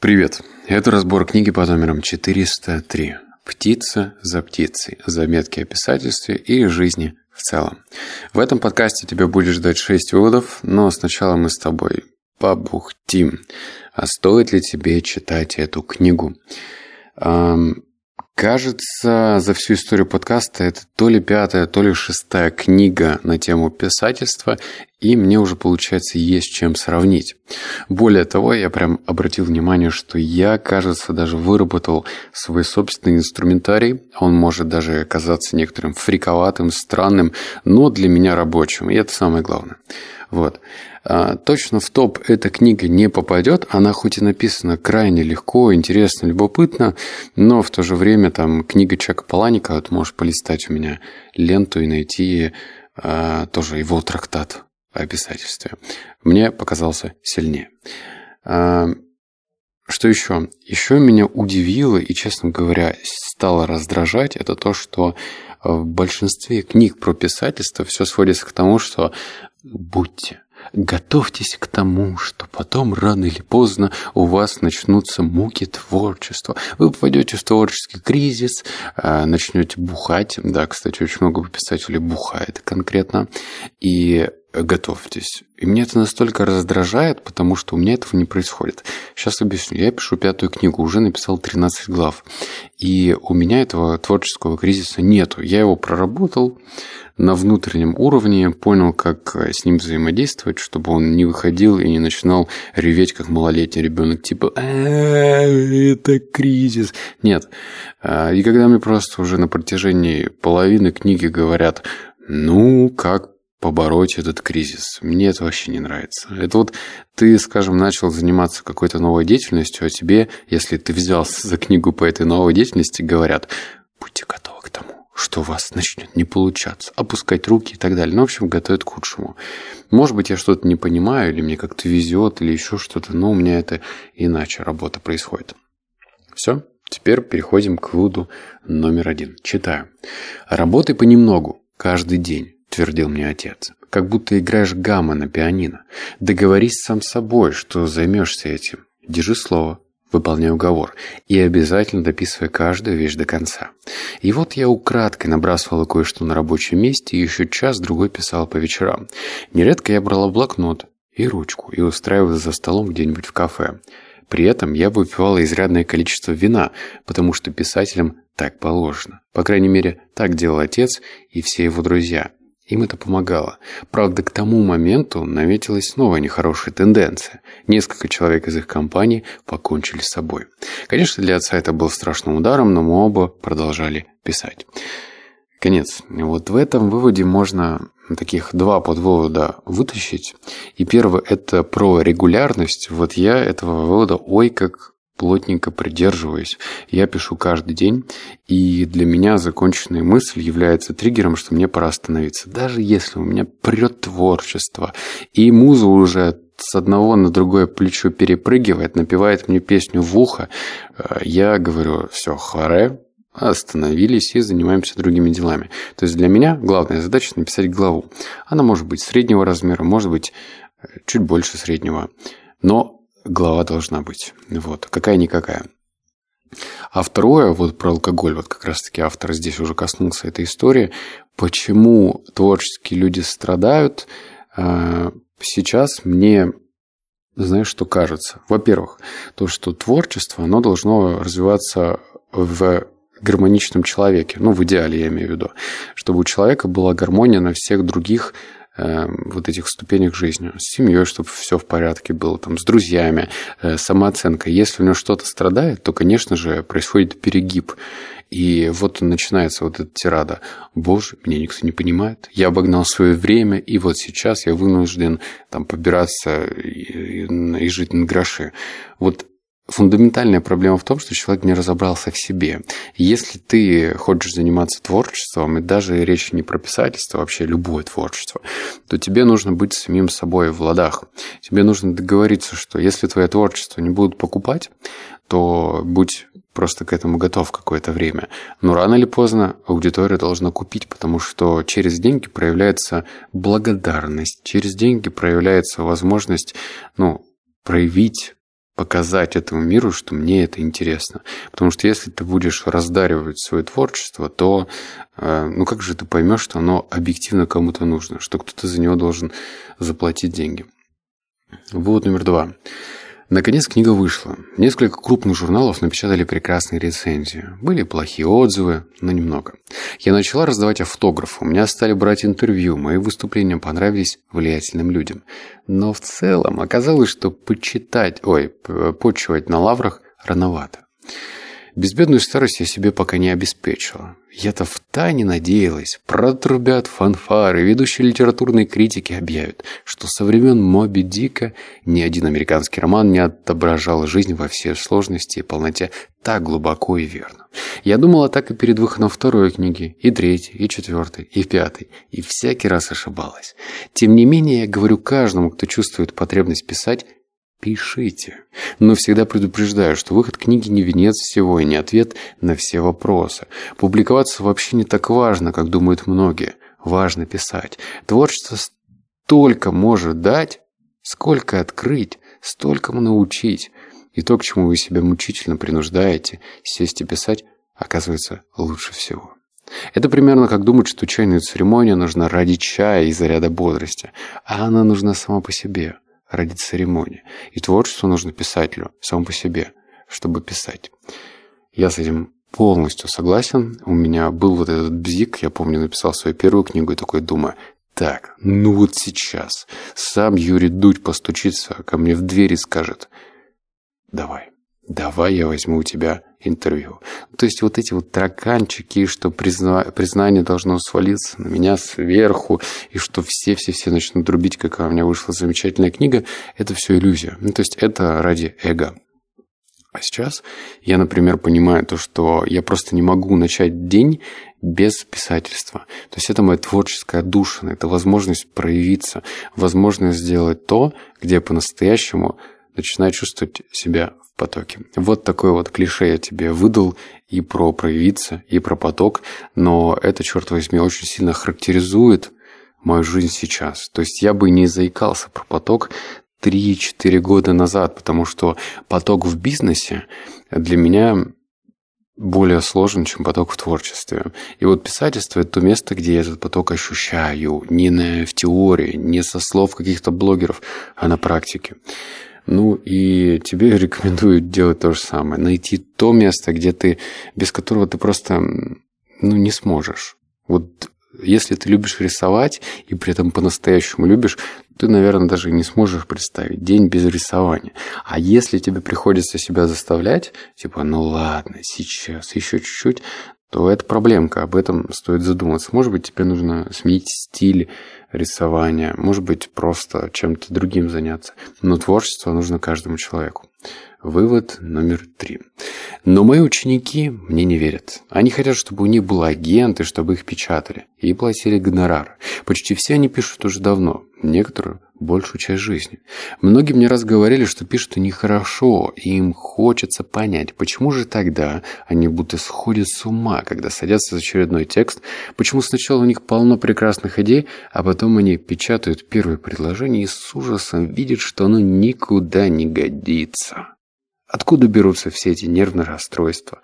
Привет! Это разбор книги под номером 403 «Птица за птицей. Заметки о писательстве и жизни в целом». В этом подкасте тебя будет ждать 6 выводов, но сначала мы с тобой побухтим. А стоит ли тебе читать эту книгу? Кажется, за всю историю подкаста это то ли пятая, то ли шестая книга на тему писательства, и мне уже, получается, есть чем сравнить. Более того, я прям обратил внимание, что я, кажется, даже выработал свой собственный инструментарий. Он может даже казаться некоторым фриковатым, странным, но для меня рабочим, и это самое главное. Вот. А, точно в топ эта книга не попадет. Она хоть и написана крайне легко, интересно, любопытно, но в то же время там книга Чака Паланика, вот можешь полистать у меня ленту и найти а, тоже его трактат о писательстве. Мне показался сильнее. А, что еще? Еще меня удивило и, честно говоря, стало раздражать, это то, что в большинстве книг про писательство все сводится к тому, что будьте, готовьтесь к тому, что потом рано или поздно у вас начнутся муки творчества. Вы попадете в творческий кризис, а, начнете бухать. Да, кстати, очень много писателей бухает конкретно. И готовьтесь. И меня это настолько раздражает, потому что у меня этого не происходит. Сейчас объясню. Я пишу пятую книгу, уже написал 13 глав. И у меня этого творческого кризиса нету. Я его проработал на внутреннем уровне, понял, как с ним взаимодействовать, чтобы он не выходил и не начинал реветь, как малолетний ребенок, типа «это кризис». Нет. А, и когда мне просто уже на протяжении половины книги говорят ну, как побороть этот кризис. Мне это вообще не нравится. Это вот ты, скажем, начал заниматься какой-то новой деятельностью, а тебе, если ты взялся за книгу по этой новой деятельности, говорят, будьте готовы к тому, что у вас начнет не получаться, опускать руки и так далее. Ну, в общем, готовят к худшему. Может быть, я что-то не понимаю, или мне как-то везет, или еще что-то, но у меня это иначе работа происходит. Все, теперь переходим к выводу номер один. Читаю. Работай понемногу, каждый день твердил мне отец. «Как будто играешь гамма на пианино. Договорись сам с собой, что займешься этим. Держи слово, выполняй уговор и обязательно дописывай каждую вещь до конца. И вот я украдкой набрасывала кое-что на рабочем месте и еще час-другой писала по вечерам. Нередко я брала блокнот и ручку и устраивалась за столом где-нибудь в кафе. При этом я выпивала изрядное количество вина, потому что писателям так положено. По крайней мере, так делал отец и все его друзья. Им это помогало. Правда, к тому моменту наметилась новая нехорошая тенденция. Несколько человек из их компании покончили с собой. Конечно, для отца это был страшным ударом, но мы оба продолжали писать. Конец. Вот в этом выводе можно таких два подвывода вытащить. И первый – это про регулярность. Вот я этого вывода ой как плотненько придерживаюсь. Я пишу каждый день, и для меня законченная мысль является триггером, что мне пора остановиться. Даже если у меня прет творчество, и муза уже с одного на другое плечо перепрыгивает, напевает мне песню в ухо, э, я говорю, все, харе, остановились и занимаемся другими делами. То есть для меня главная задача написать главу. Она может быть среднего размера, может быть э, чуть больше среднего. Но глава должна быть. Вот. Какая-никакая. А второе, вот про алкоголь, вот как раз-таки автор здесь уже коснулся этой истории. Почему творческие люди страдают? А, сейчас мне, знаешь, что кажется? Во-первых, то, что творчество, оно должно развиваться в гармоничном человеке. Ну, в идеале я имею в виду. Чтобы у человека была гармония на всех других Эм, вот этих ступенях жизни. С семьей, чтобы все в порядке было, там, с друзьями, э, самооценка. Если у него что-то страдает, то, конечно же, происходит перегиб. И вот начинается вот эта тирада. Боже, меня никто не понимает. Я обогнал свое время, и вот сейчас я вынужден там побираться и, и жить на гроши. Вот Фундаментальная проблема в том, что человек не разобрался в себе. Если ты хочешь заниматься творчеством, и даже речь не про писательство, а вообще любое творчество, то тебе нужно быть самим собой в ладах. Тебе нужно договориться, что если твое творчество не будут покупать, то будь просто к этому готов какое-то время. Но рано или поздно аудитория должна купить, потому что через деньги проявляется благодарность, через деньги проявляется возможность ну, проявить показать этому миру, что мне это интересно. Потому что если ты будешь раздаривать свое творчество, то э, ну как же ты поймешь, что оно объективно кому-то нужно, что кто-то за него должен заплатить деньги. Вывод номер два. Наконец книга вышла. Несколько крупных журналов напечатали прекрасные рецензии. Были плохие отзывы, но немного. Я начала раздавать автографы, у меня стали брать интервью, мои выступления понравились влиятельным людям. Но в целом оказалось, что почитать, ой, почивать на лаврах рановато. Безбедную старость я себе пока не обеспечила. Я-то втайне надеялась, протрубят фанфары, ведущие литературные критики объявят, что со времен Моби Дика ни один американский роман не отображал жизнь во всей сложности и полноте так глубоко и верно. Я думала так и перед выходом второй книги, и третьей, и четвертой, и пятой, и всякий раз ошибалась. Тем не менее, я говорю каждому, кто чувствует потребность писать, Пишите. Но всегда предупреждаю, что выход книги не венец всего и не ответ на все вопросы. Публиковаться вообще не так важно, как думают многие. Важно писать. Творчество столько может дать, сколько открыть, столько научить. И то, к чему вы себя мучительно принуждаете, сесть и писать, оказывается лучше всего. Это примерно как думать, что чайная церемония нужна ради чая и заряда бодрости, а она нужна сама по себе – ради церемонии. И творчество нужно писателю само по себе, чтобы писать. Я с этим полностью согласен. У меня был вот этот бзик, я помню, написал свою первую книгу и такой думаю, так, ну вот сейчас сам Юрий Дудь постучится ко мне в дверь и скажет, давай, давай я возьму у тебя интервью. То есть вот эти вот тараканчики, что призна... признание должно свалиться на меня сверху, и что все-все-все начнут друбить, какая у меня вышла замечательная книга, это все иллюзия. Ну, то есть это ради эго. А сейчас я, например, понимаю то, что я просто не могу начать день без писательства. То есть это моя творческая душа, это возможность проявиться, возможность сделать то, где я по-настоящему начинаю чувствовать себя потоке. Вот такое вот клише я тебе выдал и про проявиться, и про поток, но это, черт возьми, очень сильно характеризует мою жизнь сейчас. То есть я бы не заикался про поток 3-4 года назад, потому что поток в бизнесе для меня более сложен, чем поток в творчестве. И вот писательство – это то место, где я этот поток ощущаю. Не на, в теории, не со слов каких-то блогеров, а на практике. Ну и тебе рекомендую делать то же самое. Найти то место, где ты, без которого ты просто ну, не сможешь. Вот если ты любишь рисовать и при этом по-настоящему любишь, ты, наверное, даже не сможешь представить день без рисования. А если тебе приходится себя заставлять, типа, ну ладно, сейчас, еще чуть-чуть, то это проблемка, об этом стоит задуматься. Может быть, тебе нужно сменить стиль, рисования, может быть, просто чем-то другим заняться. Но творчество нужно каждому человеку. Вывод номер три. Но мои ученики мне не верят. Они хотят, чтобы у них был агент и чтобы их печатали. И платили гонорар. Почти все они пишут уже давно. Некоторые большую часть жизни. Многие мне раз говорили, что пишут они хорошо, и им хочется понять, почему же тогда они будто сходят с ума, когда садятся за очередной текст, почему сначала у них полно прекрасных идей, а потом они печатают первое предложение и с ужасом видят, что оно никуда не годится. Откуда берутся все эти нервные расстройства,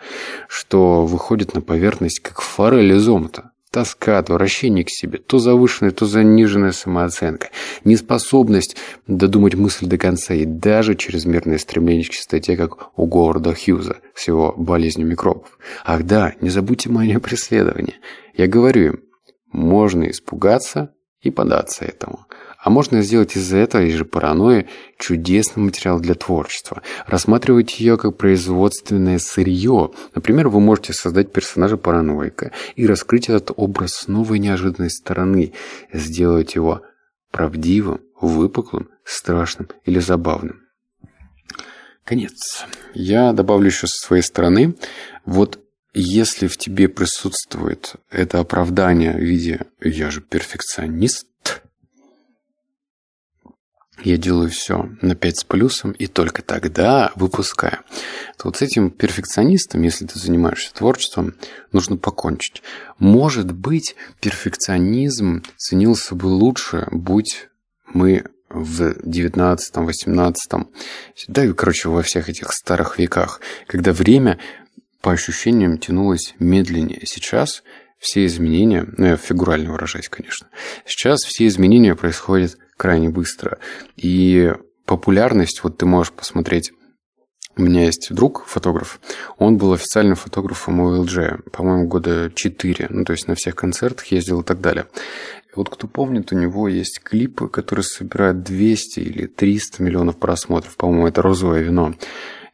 что выходят на поверхность, как форель из омута? Тоска, отвращение к себе, то завышенная, то заниженная самооценка, неспособность додумать мысль до конца и даже чрезмерное стремление к чистоте, как у Говарда Хьюза с его болезнью микробов. Ах да, не забудьте мое преследование. Я говорю им, можно испугаться и податься этому. А можно сделать из-за этой же паранойи чудесный материал для творчества. Рассматривать ее как производственное сырье. Например, вы можете создать персонажа параноика и раскрыть этот образ с новой неожиданной стороны. Сделать его правдивым, выпуклым, страшным или забавным. Конец. Я добавлю еще со своей стороны. Вот если в тебе присутствует это оправдание в виде «я же перфекционист», я делаю все на 5 с плюсом и только тогда выпускаю. То вот с этим перфекционистом, если ты занимаешься творчеством, нужно покончить. Может быть, перфекционизм ценился бы лучше, будь мы в 19-18, да и, короче, во всех этих старых веках, когда время по ощущениям тянулось медленнее. Сейчас все изменения, ну я фигурально выражаюсь, конечно, сейчас все изменения происходят крайне быстро. И популярность, вот ты можешь посмотреть у меня есть друг, фотограф. Он был официальным фотографом LG, по-моему, года 4. Ну, то есть на всех концертах ездил и так далее. И вот кто помнит, у него есть клипы, которые собирают 200 или 300 миллионов просмотров. По-моему, это «Розовое вино».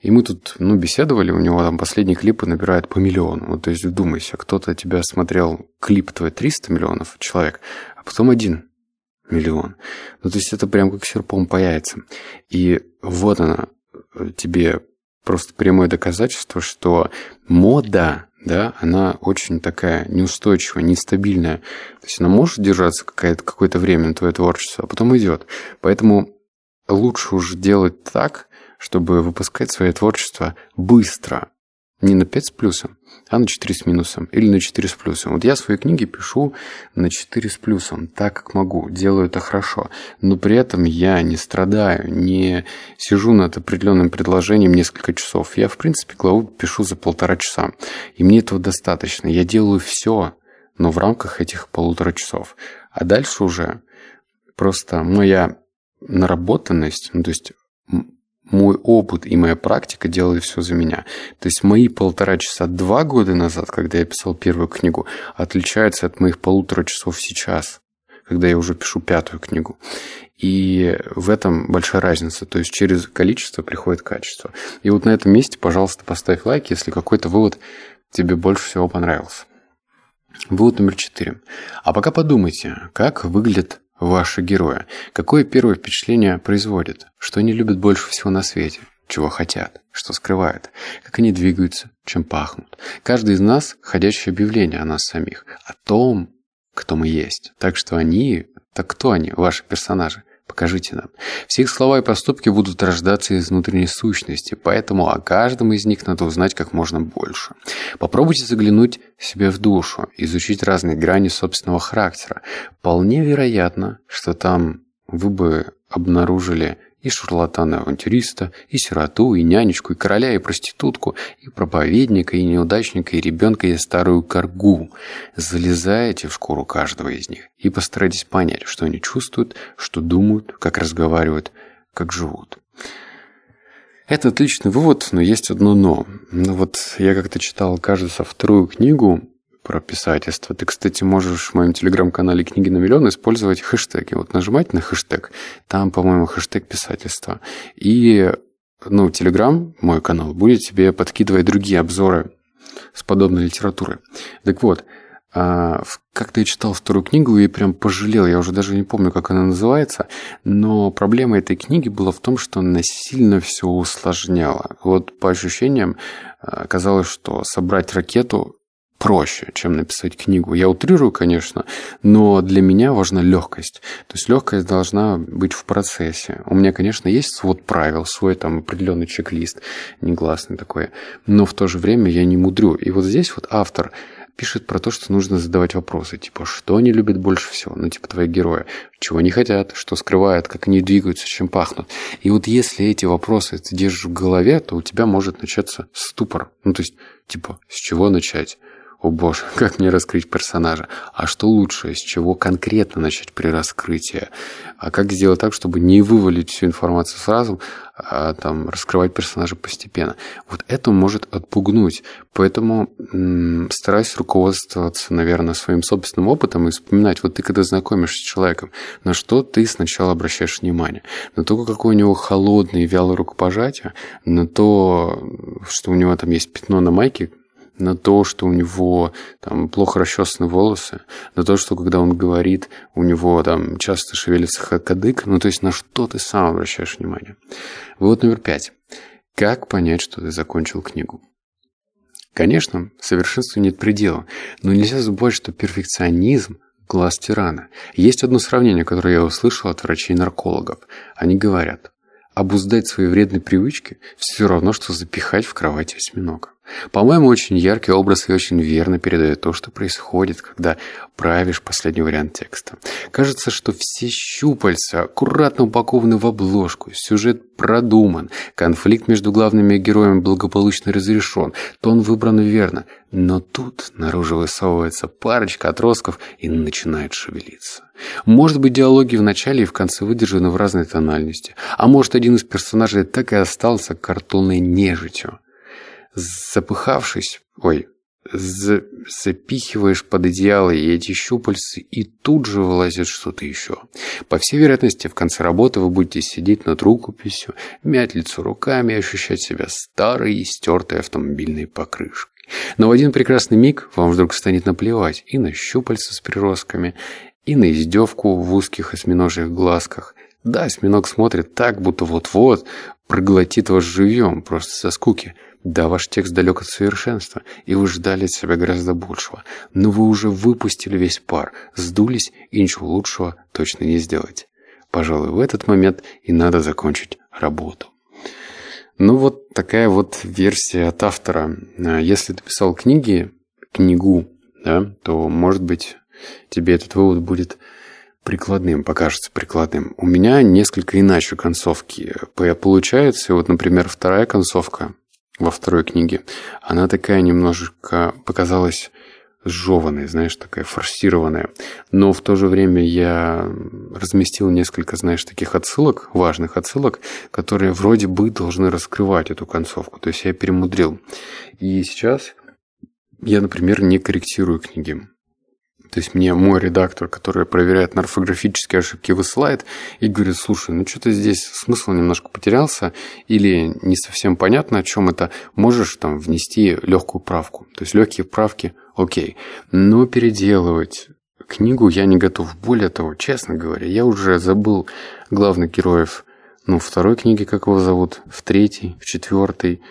И мы тут, ну, беседовали, у него там последние клипы набирают по миллиону. Вот, то есть вдумайся, кто-то тебя смотрел, клип твой 300 миллионов человек, а потом один миллион. Ну, то есть это прям как серпом по яйцам. И вот она, тебе просто прямое доказательство, что мода, да, она очень такая неустойчивая, нестабильная. То есть она может держаться какое-то время на твое творчество, а потом идет. Поэтому лучше уже делать так, чтобы выпускать свое творчество быстро. Не на 5 с плюсом, а на 4 с минусом или на 4 с плюсом. Вот я свои книги пишу на 4 с плюсом, так как могу, делаю это хорошо. Но при этом я не страдаю, не сижу над определенным предложением несколько часов. Я, в принципе, главу пишу за полтора часа. И мне этого достаточно. Я делаю все, но в рамках этих полутора часов. А дальше уже просто моя наработанность, ну, то есть мой опыт и моя практика делали все за меня. То есть мои полтора часа два года назад, когда я писал первую книгу, отличаются от моих полутора часов сейчас, когда я уже пишу пятую книгу. И в этом большая разница. То есть через количество приходит качество. И вот на этом месте, пожалуйста, поставь лайк, если какой-то вывод тебе больше всего понравился. Вывод номер четыре. А пока подумайте, как выглядит ваши герои. Какое первое впечатление производят? Что они любят больше всего на свете? Чего хотят? Что скрывают? Как они двигаются? Чем пахнут? Каждый из нас – ходящее объявление о нас самих. О том, кто мы есть. Так что они, так кто они, ваши персонажи? Покажите нам. Все их слова и поступки будут рождаться из внутренней сущности, поэтому о каждом из них надо узнать как можно больше. Попробуйте заглянуть себе в душу, изучить разные грани собственного характера. Вполне вероятно, что там вы бы обнаружили и шарлатана-авантюриста, и сироту, и нянечку, и короля, и проститутку, и проповедника, и неудачника, и ребенка, и старую коргу. Залезаете в шкуру каждого из них и постарайтесь понять, что они чувствуют, что думают, как разговаривают, как живут. Это отличный вывод, но есть одно «но». Ну вот я как-то читал, кажется, вторую книгу про писательство. Ты, кстати, можешь в моем телеграм-канале «Книги на миллион» использовать хэштеги. Вот нажимать на хэштег, там, по-моему, хэштег писательства. И, ну, телеграм, мой канал, будет тебе подкидывать другие обзоры с подобной литературы. Так вот, а, как-то я читал вторую книгу и прям пожалел, я уже даже не помню, как она называется, но проблема этой книги была в том, что она сильно все усложняла. Вот по ощущениям а, казалось, что собрать ракету проще, чем написать книгу. Я утрирую, конечно, но для меня важна легкость. То есть легкость должна быть в процессе. У меня, конечно, есть свод правил, свой там определенный чек-лист, негласный такой, но в то же время я не мудрю. И вот здесь вот автор пишет про то, что нужно задавать вопросы, типа, что они любят больше всего, ну, типа, твои герои, чего они хотят, что скрывают, как они двигаются, чем пахнут. И вот если эти вопросы ты держишь в голове, то у тебя может начаться ступор. Ну, то есть, типа, с чего начать? О боже, как мне раскрыть персонажа? А что лучше, с чего конкретно начать при раскрытии? А как сделать так, чтобы не вывалить всю информацию сразу, а там раскрывать персонажа постепенно? Вот это может отпугнуть. Поэтому м- стараюсь руководствоваться, наверное, своим собственным опытом и вспоминать, вот ты когда знакомишься с человеком, на что ты сначала обращаешь внимание? На то, какое у него холодное и вялое рукопожатие, на то, что у него там есть пятно на майке, на то, что у него там плохо расчесаны волосы, на то, что когда он говорит, у него там часто шевелится кадык, ну то есть на что ты сам обращаешь внимание. Вывод номер пять. Как понять, что ты закончил книгу? Конечно, совершенству нет предела, но нельзя забывать, что перфекционизм – глаз тирана. Есть одно сравнение, которое я услышал от врачей-наркологов. Они говорят, обуздать свои вредные привычки все равно, что запихать в кровать осьминога. По-моему, очень яркий образ и очень верно передает то, что происходит, когда правишь последний вариант текста. Кажется, что все щупальца аккуратно упакованы в обложку, сюжет продуман, конфликт между главными героями благополучно разрешен, тон выбран верно. Но тут наружу высовывается парочка отростков и начинает шевелиться. Может быть, диалоги в начале и в конце выдержаны в разной тональности, а может, один из персонажей так и остался картонной нежитью запыхавшись, ой, за, запихиваешь под одеяло и эти щупальцы, и тут же вылазит что-то еще. По всей вероятности, в конце работы вы будете сидеть над рукописью, мять лицо руками и ощущать себя старой и стертой автомобильной покрышкой. Но в один прекрасный миг вам вдруг станет наплевать и на щупальца с приростками, и на издевку в узких осьминожьих глазках. Да, осьминог смотрит так, будто вот-вот проглотит вас живьем, просто со скуки – да, ваш текст далек от совершенства, и вы ждали от себя гораздо большего. Но вы уже выпустили весь пар, сдулись и ничего лучшего точно не сделаете. Пожалуй, в этот момент и надо закончить работу. Ну вот такая вот версия от автора. А если ты писал книги, книгу, да, то, может быть, тебе этот вывод будет прикладным, покажется прикладным. У меня несколько иначе концовки. Получается, вот, например, вторая концовка во второй книге, она такая немножечко показалась сжеванной, знаешь, такая форсированная. Но в то же время я разместил несколько, знаешь, таких отсылок, важных отсылок, которые вроде бы должны раскрывать эту концовку. То есть я перемудрил. И сейчас я, например, не корректирую книги. То есть мне мой редактор, который проверяет на орфографические ошибки, высылает и говорит, слушай, ну что-то здесь смысл немножко потерялся или не совсем понятно, о чем это, можешь там внести легкую правку. То есть легкие правки, окей. Но переделывать книгу я не готов. Более того, честно говоря, я уже забыл главных героев ну, второй книги, как его зовут, в третьей, в четвертой,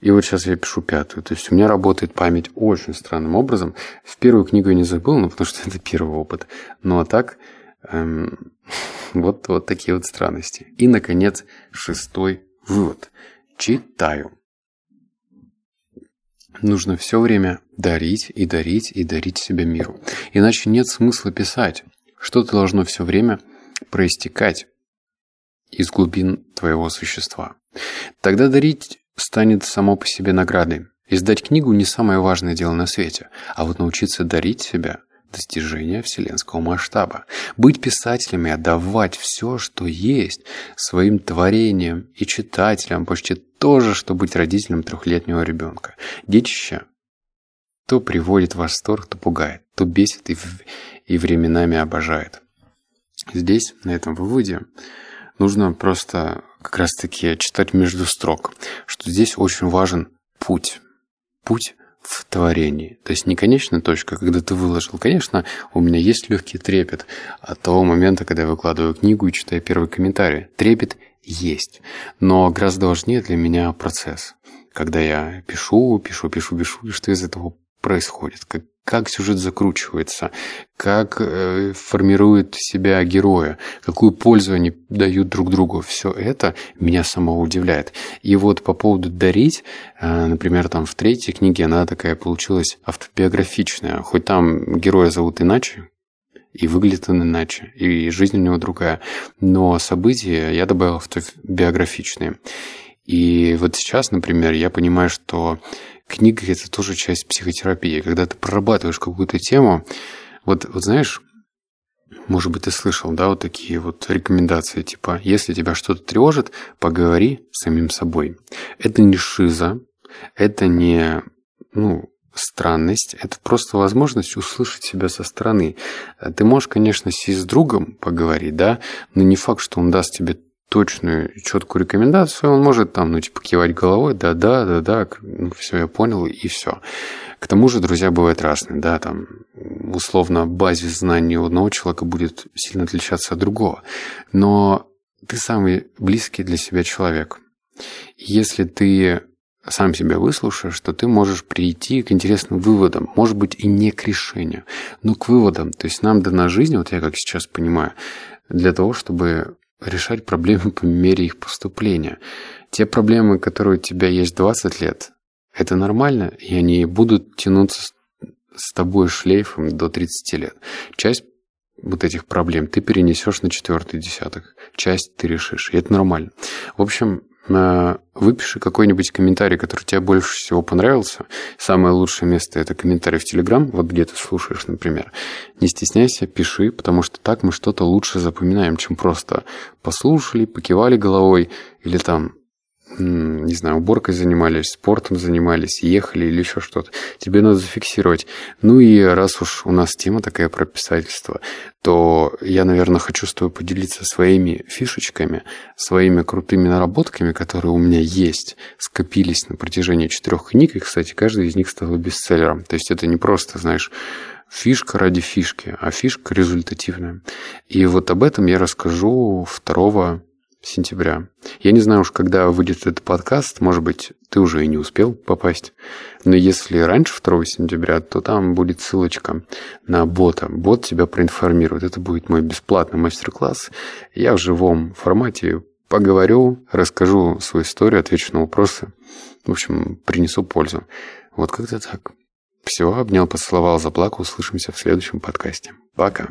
и вот сейчас я пишу пятую. То есть у меня работает память очень странным образом. В первую книгу я не забыл, ну, потому что это первый опыт. Ну, а так, эм, вот, вот такие вот странности. И, наконец, шестой вывод. Читаю. Нужно все время дарить и дарить и дарить себя миру. Иначе нет смысла писать. Что-то должно все время проистекать из глубин твоего существа. Тогда дарить станет само по себе наградой. Издать книгу не самое важное дело на свете, а вот научиться дарить себя – достижение вселенского масштаба. Быть писателем и отдавать все, что есть, своим творением и читателям почти то же, что быть родителем трехлетнего ребенка. Детище то приводит в восторг, то пугает, то бесит и, и временами обожает. Здесь, на этом выводе, нужно просто как раз-таки читать между строк, что здесь очень важен путь. Путь в творении. То есть не конечная точка, когда ты выложил. Конечно, у меня есть легкий трепет от того момента, когда я выкладываю книгу и читаю первый комментарий. Трепет есть. Но гораздо важнее для меня процесс. Когда я пишу, пишу, пишу, пишу, и что из этого происходит, как, как сюжет закручивается, как э, формирует себя героя, какую пользу они дают друг другу. Все это меня самого удивляет. И вот по поводу «дарить», э, например, там в третьей книге она такая получилась автобиографичная. Хоть там героя зовут иначе, и выглядит он иначе, и жизнь у него другая. Но события я добавил автобиографичные. И вот сейчас, например, я понимаю, что книга – это тоже часть психотерапии. Когда ты прорабатываешь какую-то тему, вот, вот знаешь, может быть, ты слышал, да, вот такие вот рекомендации, типа, если тебя что-то тревожит, поговори с самим собой. Это не шиза, это не, ну, странность, это просто возможность услышать себя со стороны. Ты можешь, конечно, сесть с другом поговорить, да, но не факт, что он даст тебе точную, четкую рекомендацию, он может там, ну, типа, кивать головой, да-да, да-да, ну, все, я понял, и все. К тому же, друзья бывают разные, да, там, условно, базис знаний у одного человека будет сильно отличаться от другого. Но ты самый близкий для себя человек. Если ты сам себя выслушаешь, то ты можешь прийти к интересным выводам, может быть, и не к решению, но к выводам. То есть нам дана жизнь, вот я как сейчас понимаю, для того, чтобы решать проблемы по мере их поступления. Те проблемы, которые у тебя есть 20 лет, Это нормально, и они будут тянуться с тобой шлейфом до 30 лет. Часть вот этих проблем ты перенесешь на четвертый десяток. Часть ты решишь, и это нормально. В общем, выпиши какой-нибудь комментарий, который тебе больше всего понравился. Самое лучшее место – это комментарий в Телеграм, вот где ты слушаешь, например. Не стесняйся, пиши, потому что так мы что-то лучше запоминаем, чем просто послушали, покивали головой или там не знаю, уборкой занимались, спортом занимались, ехали или еще что-то. Тебе надо зафиксировать. Ну и раз уж у нас тема такая про писательство, то я, наверное, хочу с тобой поделиться своими фишечками, своими крутыми наработками, которые у меня есть, скопились на протяжении четырех книг, и, кстати, каждый из них стал бестселлером. То есть это не просто, знаешь, фишка ради фишки, а фишка результативная. И вот об этом я расскажу 2 сентября. Я не знаю уж, когда выйдет этот подкаст, может быть, ты уже и не успел попасть. Но если раньше 2 сентября, то там будет ссылочка на бота. Бот тебя проинформирует. Это будет мой бесплатный мастер-класс. Я в живом формате поговорю, расскажу свою историю, отвечу на вопросы. В общем, принесу пользу. Вот как-то так. Все, обнял, поцеловал, заплакал. Услышимся в следующем подкасте. Пока.